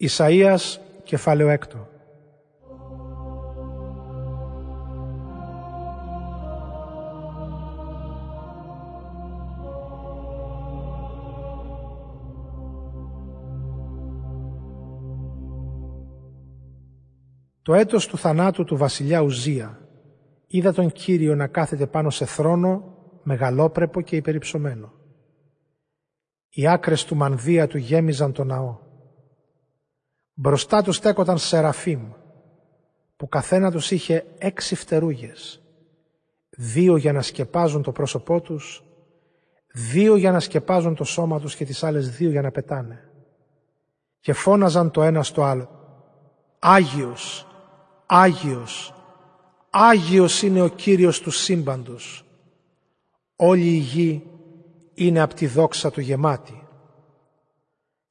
Ισαΐας κεφάλαιο έκτο Το έτος του θανάτου του βασιλιά Ουζία είδα τον Κύριο να κάθεται πάνω σε θρόνο μεγαλόπρεπο και υπερυψωμένο. Οι άκρες του μανδύα του γέμιζαν το ναό. Μπροστά τους στέκονταν σεραφείμ, που καθένα τους είχε έξι φτερούγες, δύο για να σκεπάζουν το πρόσωπό τους, δύο για να σκεπάζουν το σώμα τους και τις άλλες δύο για να πετάνε. Και φώναζαν το ένα στο άλλο, «Άγιος, Άγιος, Άγιος είναι ο Κύριος του σύμπαντος. Όλη η γη είναι από τη δόξα του γεμάτη.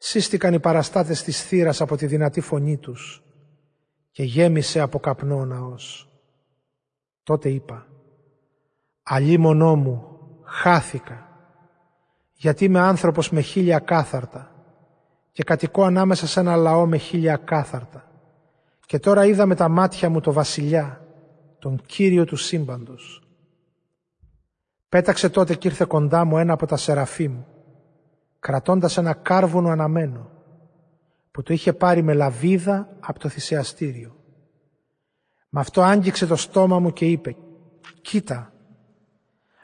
Σύστηκαν οι παραστάτες της θύρας από τη δυνατή φωνή τους και γέμισε από καπνό ο ναός. Τότε είπα, μονό μου, χάθηκα, γιατί είμαι άνθρωπος με χίλια κάθαρτα και κατοικώ ανάμεσα σε ένα λαό με χίλια κάθαρτα και τώρα είδα με τα μάτια μου το βασιλιά, τον Κύριο του σύμπαντος. Πέταξε τότε και ήρθε κοντά μου ένα από τα σεραφή μου, κρατώντας ένα κάρβουνο αναμένο, που το είχε πάρει με λαβίδα από το θυσιαστήριο. Με αυτό άγγιξε το στόμα μου και είπε «Κοίτα,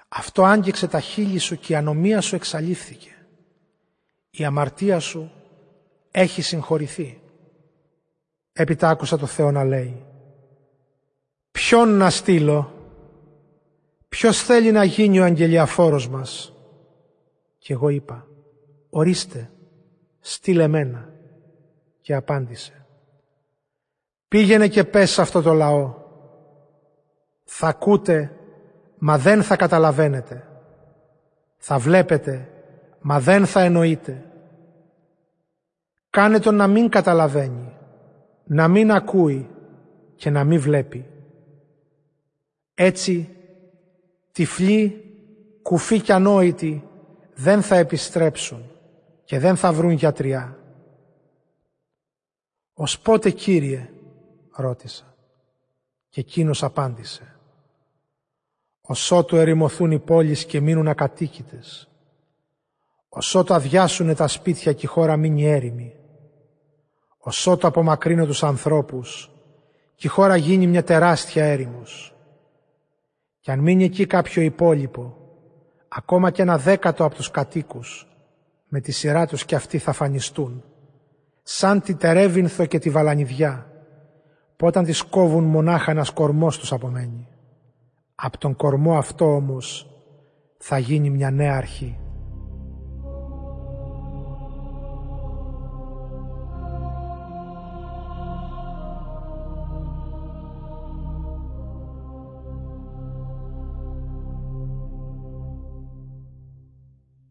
αυτό άγγιξε τα χείλη σου και η ανομία σου εξαλείφθηκε. Η αμαρτία σου έχει συγχωρηθεί». Έπειτα άκουσα το Θεό να λέει «Ποιον να στείλω, ποιος θέλει να γίνει ο αγγελιαφόρος μας» και εγώ είπα «Ορίστε, στείλε μένα» και απάντησε «Πήγαινε και πες σε αυτό το λαό, θα ακούτε μα δεν θα καταλαβαίνετε, θα βλέπετε μα δεν θα εννοείτε, κάνε τον να μην καταλαβαίνει, να μην ακούει και να μην βλέπει. Έτσι, τυφλοί, κουφοί και ανόητοι δεν θα επιστρέψουν και δεν θα βρουν γιατριά. «Ως πότε, Κύριε» ρώτησα και εκείνος απάντησε «Ως ότου ερημωθούν οι πόλεις και μείνουν ακατοίκητες, ως ότου αδειάσουν τα σπίτια και η χώρα μείνει έρημη, ως ότου απομακρύνω τους ανθρώπους και η χώρα γίνει μια τεράστια έρημος. Και αν μείνει εκεί κάποιο υπόλοιπο, ακόμα και ένα δέκατο από τους κατοίκους, με τη σειρά τους και αυτοί θα φανιστούν, σαν τη τερέβινθο και τη βαλανιδιά, που όταν τις κόβουν μονάχα ένας κορμός τους απομένει. Από τον κορμό αυτό όμως θα γίνει μια νέα αρχή.